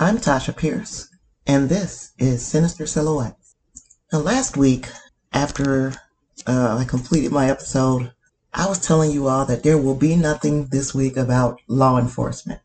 I'm Tasha Pierce, and this is Sinister Silhouettes. Now, last week, after uh, I completed my episode, I was telling you all that there will be nothing this week about law enforcement.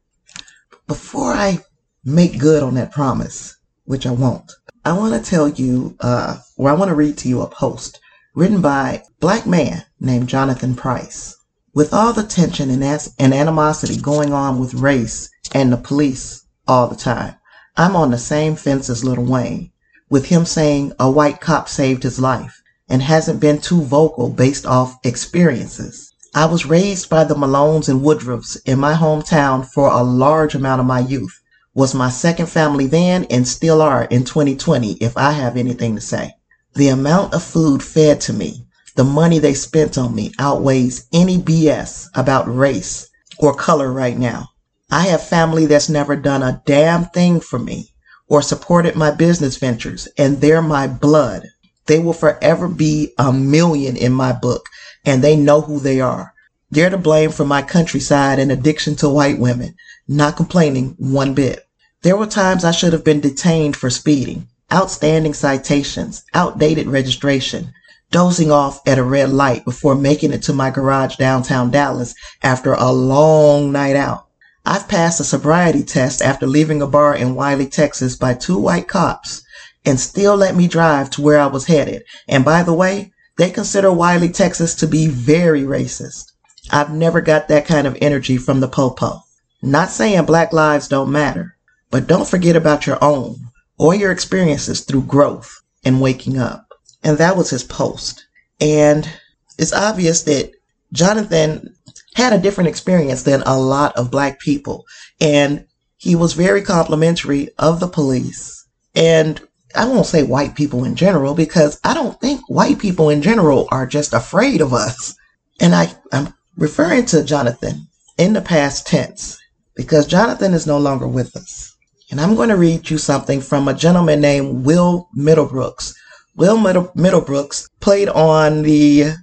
Before I make good on that promise, which I won't, I want to tell you, uh, or I want to read to you a post written by a black man named Jonathan Price. With all the tension and, as- and animosity going on with race and the police all the time, I'm on the same fence as Lil Wayne, with him saying a white cop saved his life and hasn't been too vocal based off experiences. I was raised by the Malones and Woodruffs in my hometown for a large amount of my youth. Was my second family then and still are in 2020 if I have anything to say. The amount of food fed to me, the money they spent on me outweighs any BS about race or color right now. I have family that's never done a damn thing for me or supported my business ventures and they're my blood. They will forever be a million in my book and they know who they are. They're to blame for my countryside and addiction to white women, not complaining one bit. There were times I should have been detained for speeding, outstanding citations, outdated registration, dozing off at a red light before making it to my garage downtown Dallas after a long night out. I've passed a sobriety test after leaving a bar in Wylie, Texas by two white cops and still let me drive to where I was headed. And by the way, they consider Wylie, Texas to be very racist. I've never got that kind of energy from the popo. Not saying black lives don't matter, but don't forget about your own or your experiences through growth and waking up. And that was his post. And it's obvious that Jonathan had a different experience than a lot of black people. And he was very complimentary of the police. And I won't say white people in general because I don't think white people in general are just afraid of us. And I, I'm referring to Jonathan in the past tense because Jonathan is no longer with us. And I'm going to read you something from a gentleman named Will Middlebrooks. Will Middle- Middlebrooks played on the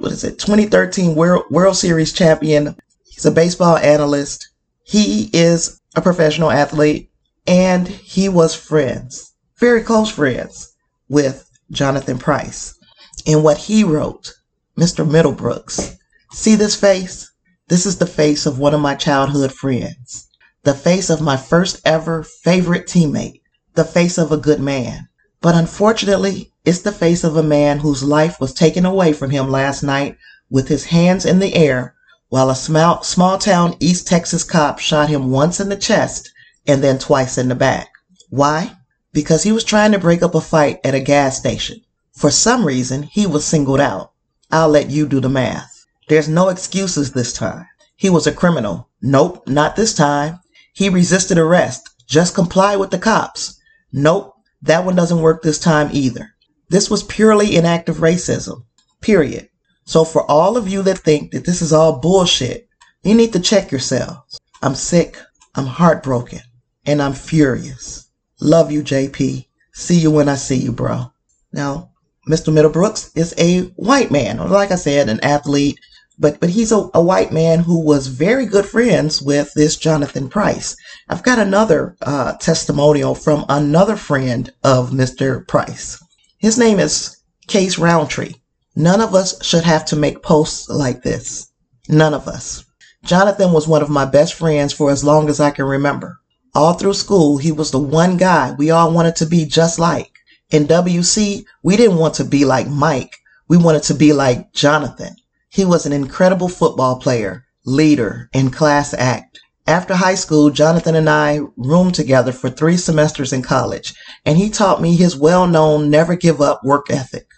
what is it 2013 World, World Series champion. He's a baseball analyst. He is a professional athlete and he was friends, very close friends with Jonathan Price. And what he wrote, Mr. Middlebrooks, see this face? This is the face of one of my childhood friends. The face of my first ever favorite teammate. The face of a good man. But unfortunately, it's the face of a man whose life was taken away from him last night with his hands in the air while a small, small town East Texas cop shot him once in the chest and then twice in the back. Why? Because he was trying to break up a fight at a gas station. For some reason, he was singled out. I'll let you do the math. There's no excuses this time. He was a criminal. Nope, not this time. He resisted arrest. Just comply with the cops. Nope, that one doesn't work this time either. This was purely an act of racism. Period. So for all of you that think that this is all bullshit, you need to check yourselves. I'm sick, I'm heartbroken, and I'm furious. Love you, JP. See you when I see you, bro. Now, Mr. Middlebrooks is a white man, or like I said, an athlete, but but he's a, a white man who was very good friends with this Jonathan Price. I've got another uh, testimonial from another friend of Mr. Price. His name is Case Roundtree. None of us should have to make posts like this. None of us. Jonathan was one of my best friends for as long as I can remember. All through school, he was the one guy we all wanted to be just like. In WC, we didn't want to be like Mike. We wanted to be like Jonathan. He was an incredible football player, leader, and class act. After high school, Jonathan and I roomed together for three semesters in college, and he taught me his well-known never give up work ethic.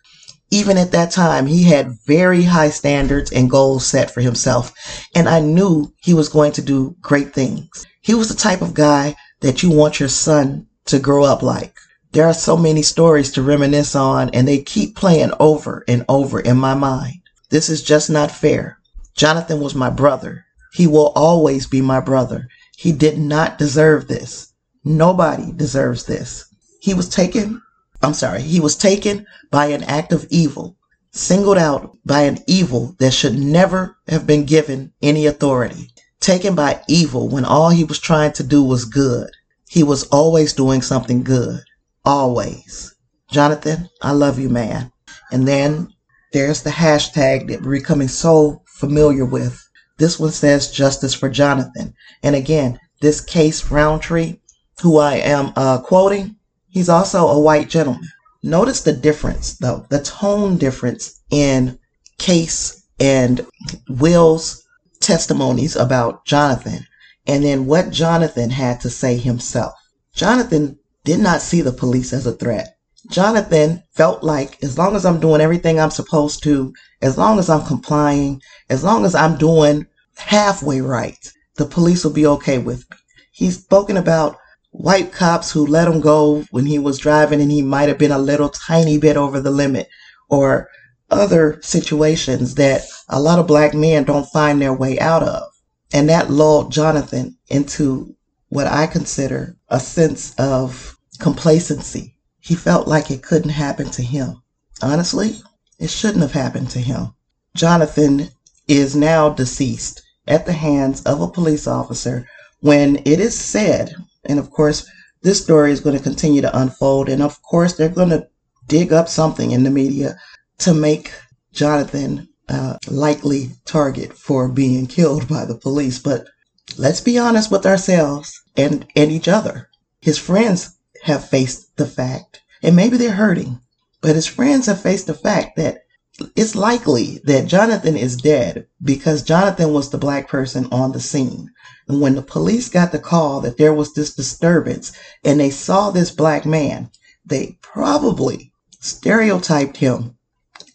Even at that time, he had very high standards and goals set for himself, and I knew he was going to do great things. He was the type of guy that you want your son to grow up like. There are so many stories to reminisce on, and they keep playing over and over in my mind. This is just not fair. Jonathan was my brother. He will always be my brother. He did not deserve this. Nobody deserves this. He was taken, I'm sorry, he was taken by an act of evil, singled out by an evil that should never have been given any authority, taken by evil when all he was trying to do was good. he was always doing something good. Always. Jonathan, I love you, man. And then there's the hashtag that we're becoming so familiar with. This one says justice for Jonathan. And again, this Case Roundtree, who I am uh, quoting, he's also a white gentleman. Notice the difference, though, the tone difference in Case and Will's testimonies about Jonathan, and then what Jonathan had to say himself. Jonathan did not see the police as a threat. Jonathan felt like as long as I'm doing everything I'm supposed to, as long as I'm complying, as long as I'm doing halfway right, the police will be okay with me. He's spoken about white cops who let him go when he was driving and he might have been a little tiny bit over the limit or other situations that a lot of black men don't find their way out of. And that lulled Jonathan into what I consider a sense of complacency he felt like it couldn't happen to him. Honestly, it shouldn't have happened to him. Jonathan is now deceased at the hands of a police officer when it is said, and of course, this story is going to continue to unfold, and of course, they're going to dig up something in the media to make Jonathan a likely target for being killed by the police. But let's be honest with ourselves and, and each other. His friends have faced the fact, and maybe they're hurting, but his friends have faced the fact that it's likely that Jonathan is dead because Jonathan was the black person on the scene. And when the police got the call that there was this disturbance and they saw this black man, they probably stereotyped him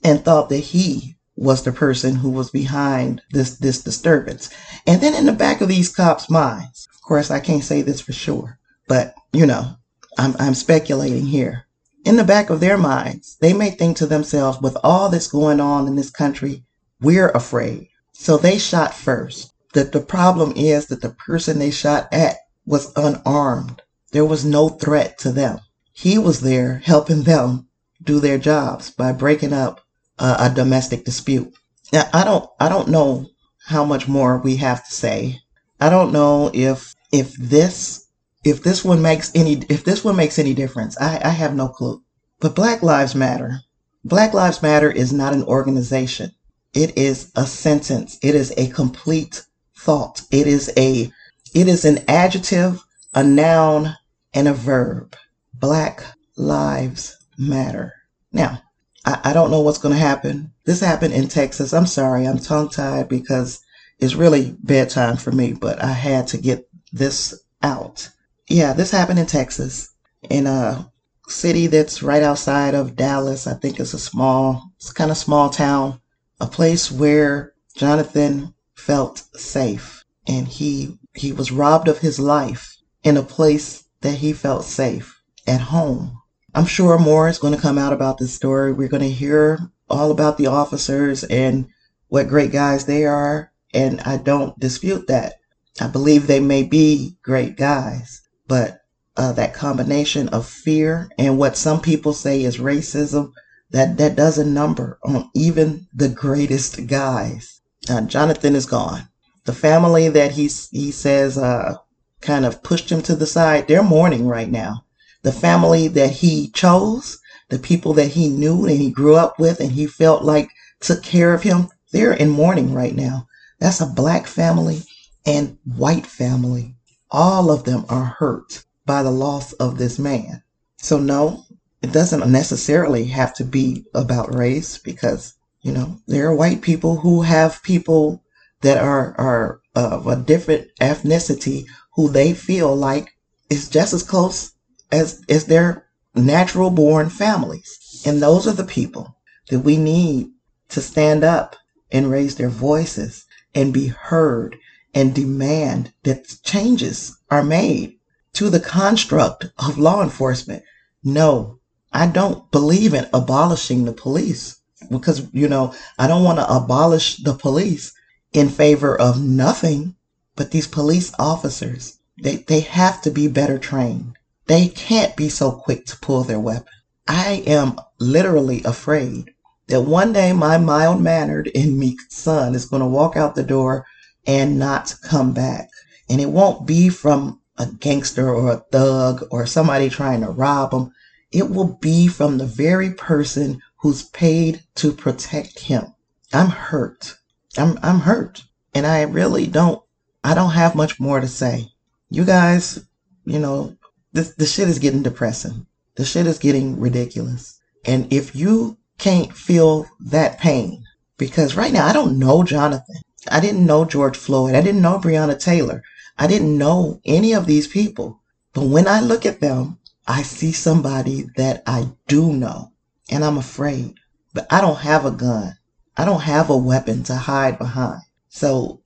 and thought that he was the person who was behind this this disturbance. And then in the back of these cops' minds, of course I can't say this for sure, but you know, I'm, I'm speculating here. In the back of their minds, they may think to themselves, with all that's going on in this country, we're afraid. So they shot first. That the problem is that the person they shot at was unarmed. There was no threat to them. He was there helping them do their jobs by breaking up a, a domestic dispute. Now, I don't, I don't know how much more we have to say. I don't know if, if this if this one makes any if this one makes any difference, I, I have no clue. But Black Lives Matter. Black Lives Matter is not an organization. It is a sentence. It is a complete thought. It is a it is an adjective, a noun, and a verb. Black Lives Matter. Now, I, I don't know what's going to happen. This happened in Texas. I'm sorry, I'm tongue tied because it's really bedtime for me, but I had to get this out. Yeah, this happened in Texas, in a city that's right outside of Dallas. I think it's a small, it's kind of small town, a place where Jonathan felt safe and he he was robbed of his life in a place that he felt safe at home. I'm sure more is going to come out about this story. We're going to hear all about the officers and what great guys they are, and I don't dispute that. I believe they may be great guys. But uh, that combination of fear and what some people say is racism, that, that does a number on even the greatest guys. Uh, Jonathan is gone. The family that he, he says uh, kind of pushed him to the side, they're mourning right now. The family that he chose, the people that he knew and he grew up with and he felt like took care of him, they're in mourning right now. That's a black family and white family all of them are hurt by the loss of this man. So, no, it doesn't necessarily have to be about race because, you know, there are white people who have people that are, are of a different ethnicity who they feel like is just as close as, as their natural born families. And those are the people that we need to stand up and raise their voices and be heard and demand that changes are made to the construct of law enforcement. No, I don't believe in abolishing the police because, you know, I don't want to abolish the police in favor of nothing. But these police officers, they, they have to be better trained. They can't be so quick to pull their weapon. I am literally afraid that one day my mild mannered and meek son is going to walk out the door and not come back. And it won't be from a gangster or a thug or somebody trying to rob him. It will be from the very person who's paid to protect him. I'm hurt. I'm I'm hurt. And I really don't I don't have much more to say. You guys, you know, this the shit is getting depressing. The shit is getting ridiculous. And if you can't feel that pain, because right now I don't know Jonathan. I didn't know George Floyd. I didn't know Breonna Taylor. I didn't know any of these people. But when I look at them, I see somebody that I do know and I'm afraid. But I don't have a gun. I don't have a weapon to hide behind. So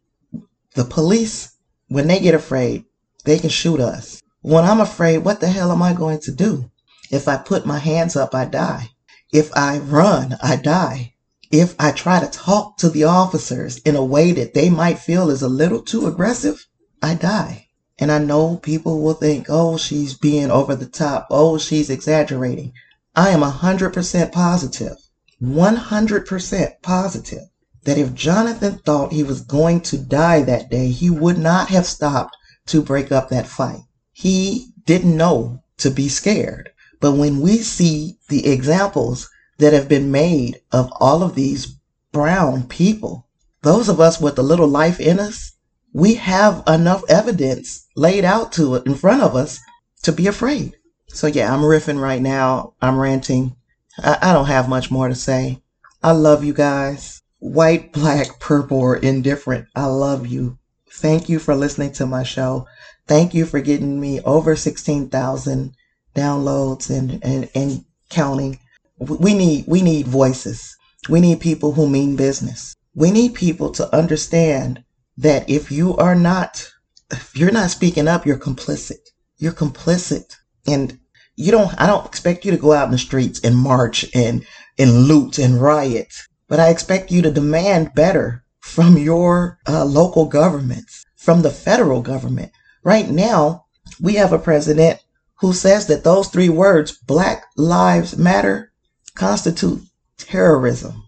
the police, when they get afraid, they can shoot us. When I'm afraid, what the hell am I going to do? If I put my hands up, I die. If I run, I die. If I try to talk to the officers in a way that they might feel is a little too aggressive, I die. And I know people will think, oh, she's being over the top. Oh, she's exaggerating. I am 100% positive, 100% positive that if Jonathan thought he was going to die that day, he would not have stopped to break up that fight. He didn't know to be scared. But when we see the examples that have been made of all of these brown people, those of us with a little life in us, we have enough evidence laid out to it in front of us to be afraid. So yeah, I'm riffing right now. I'm ranting. I, I don't have much more to say. I love you guys. White, black, purple, or indifferent. I love you. Thank you for listening to my show. Thank you for getting me over 16,000 downloads and, and, and counting. We need, we need voices. We need people who mean business. We need people to understand that if you are not, if you're not speaking up, you're complicit. You're complicit. And you don't, I don't expect you to go out in the streets and march and, and loot and riot, but I expect you to demand better from your uh, local governments, from the federal government. Right now, we have a president who says that those three words, Black Lives Matter, constitute terrorism.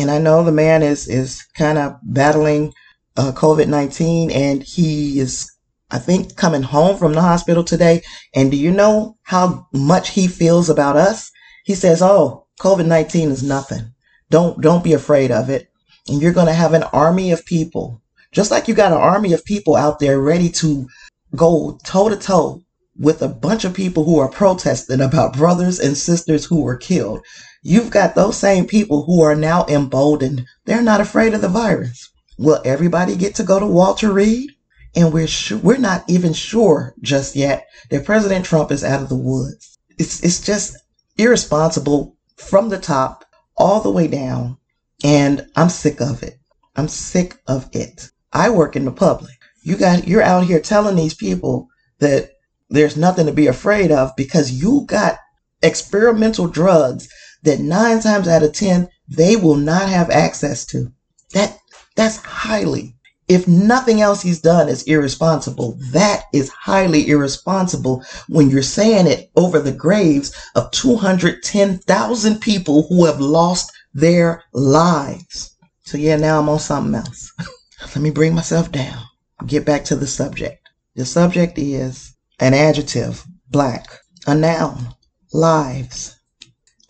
And I know the man is, is kind of battling uh, COVID 19 and he is, I think, coming home from the hospital today. And do you know how much he feels about us? He says, Oh, COVID 19 is nothing. Don't, don't be afraid of it. And you're going to have an army of people, just like you got an army of people out there ready to go toe to toe with a bunch of people who are protesting about brothers and sisters who were killed. You've got those same people who are now emboldened. They're not afraid of the virus. Will everybody get to go to Walter Reed? And we're sure, we're not even sure just yet that President Trump is out of the woods. It's it's just irresponsible from the top all the way down. And I'm sick of it. I'm sick of it. I work in the public. You got you're out here telling these people that there's nothing to be afraid of because you got experimental drugs that nine times out of 10, they will not have access to. That, that's highly, if nothing else he's done is irresponsible, that is highly irresponsible when you're saying it over the graves of 210,000 people who have lost their lives. So yeah, now I'm on something else. Let me bring myself down. Get back to the subject. The subject is an adjective, black, a noun, lives,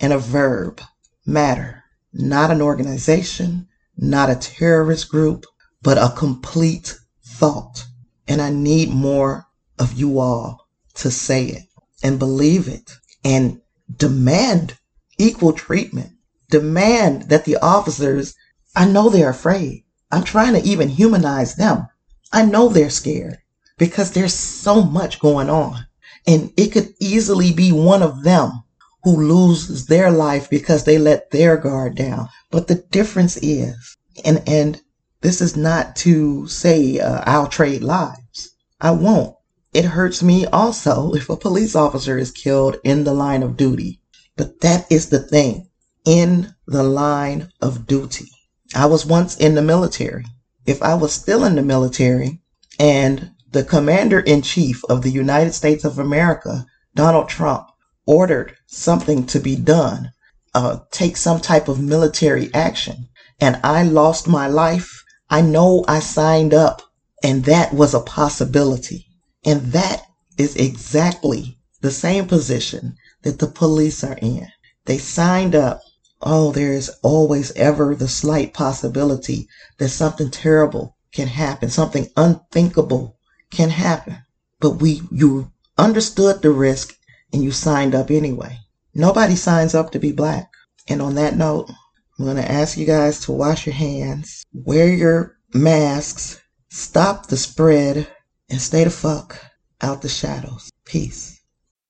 and a verb, matter. Not an organization, not a terrorist group, but a complete thought. And I need more of you all to say it and believe it and demand equal treatment. Demand that the officers, I know they're afraid. I'm trying to even humanize them. I know they're scared because there's so much going on. And it could easily be one of them who loses their life because they let their guard down. But the difference is, and, and this is not to say uh, I'll trade lives. I won't. It hurts me also if a police officer is killed in the line of duty. But that is the thing. In the line of duty. I was once in the military. If I was still in the military and the commander in chief of the United States of America, Donald Trump, ordered something to be done, uh, take some type of military action, and I lost my life, I know I signed up and that was a possibility. And that is exactly the same position that the police are in. They signed up. Oh, there is always ever the slight possibility that something terrible can happen, something unthinkable can happen. But we, you understood the risk and you signed up anyway. Nobody signs up to be black. And on that note, I'm going to ask you guys to wash your hands, wear your masks, stop the spread, and stay the fuck out the shadows. Peace.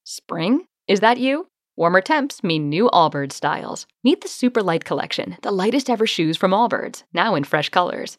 Spring? Is that you? Warmer temps mean new Allbirds styles. Meet the Super Light Collection, the lightest ever shoes from Allbirds, now in fresh colors.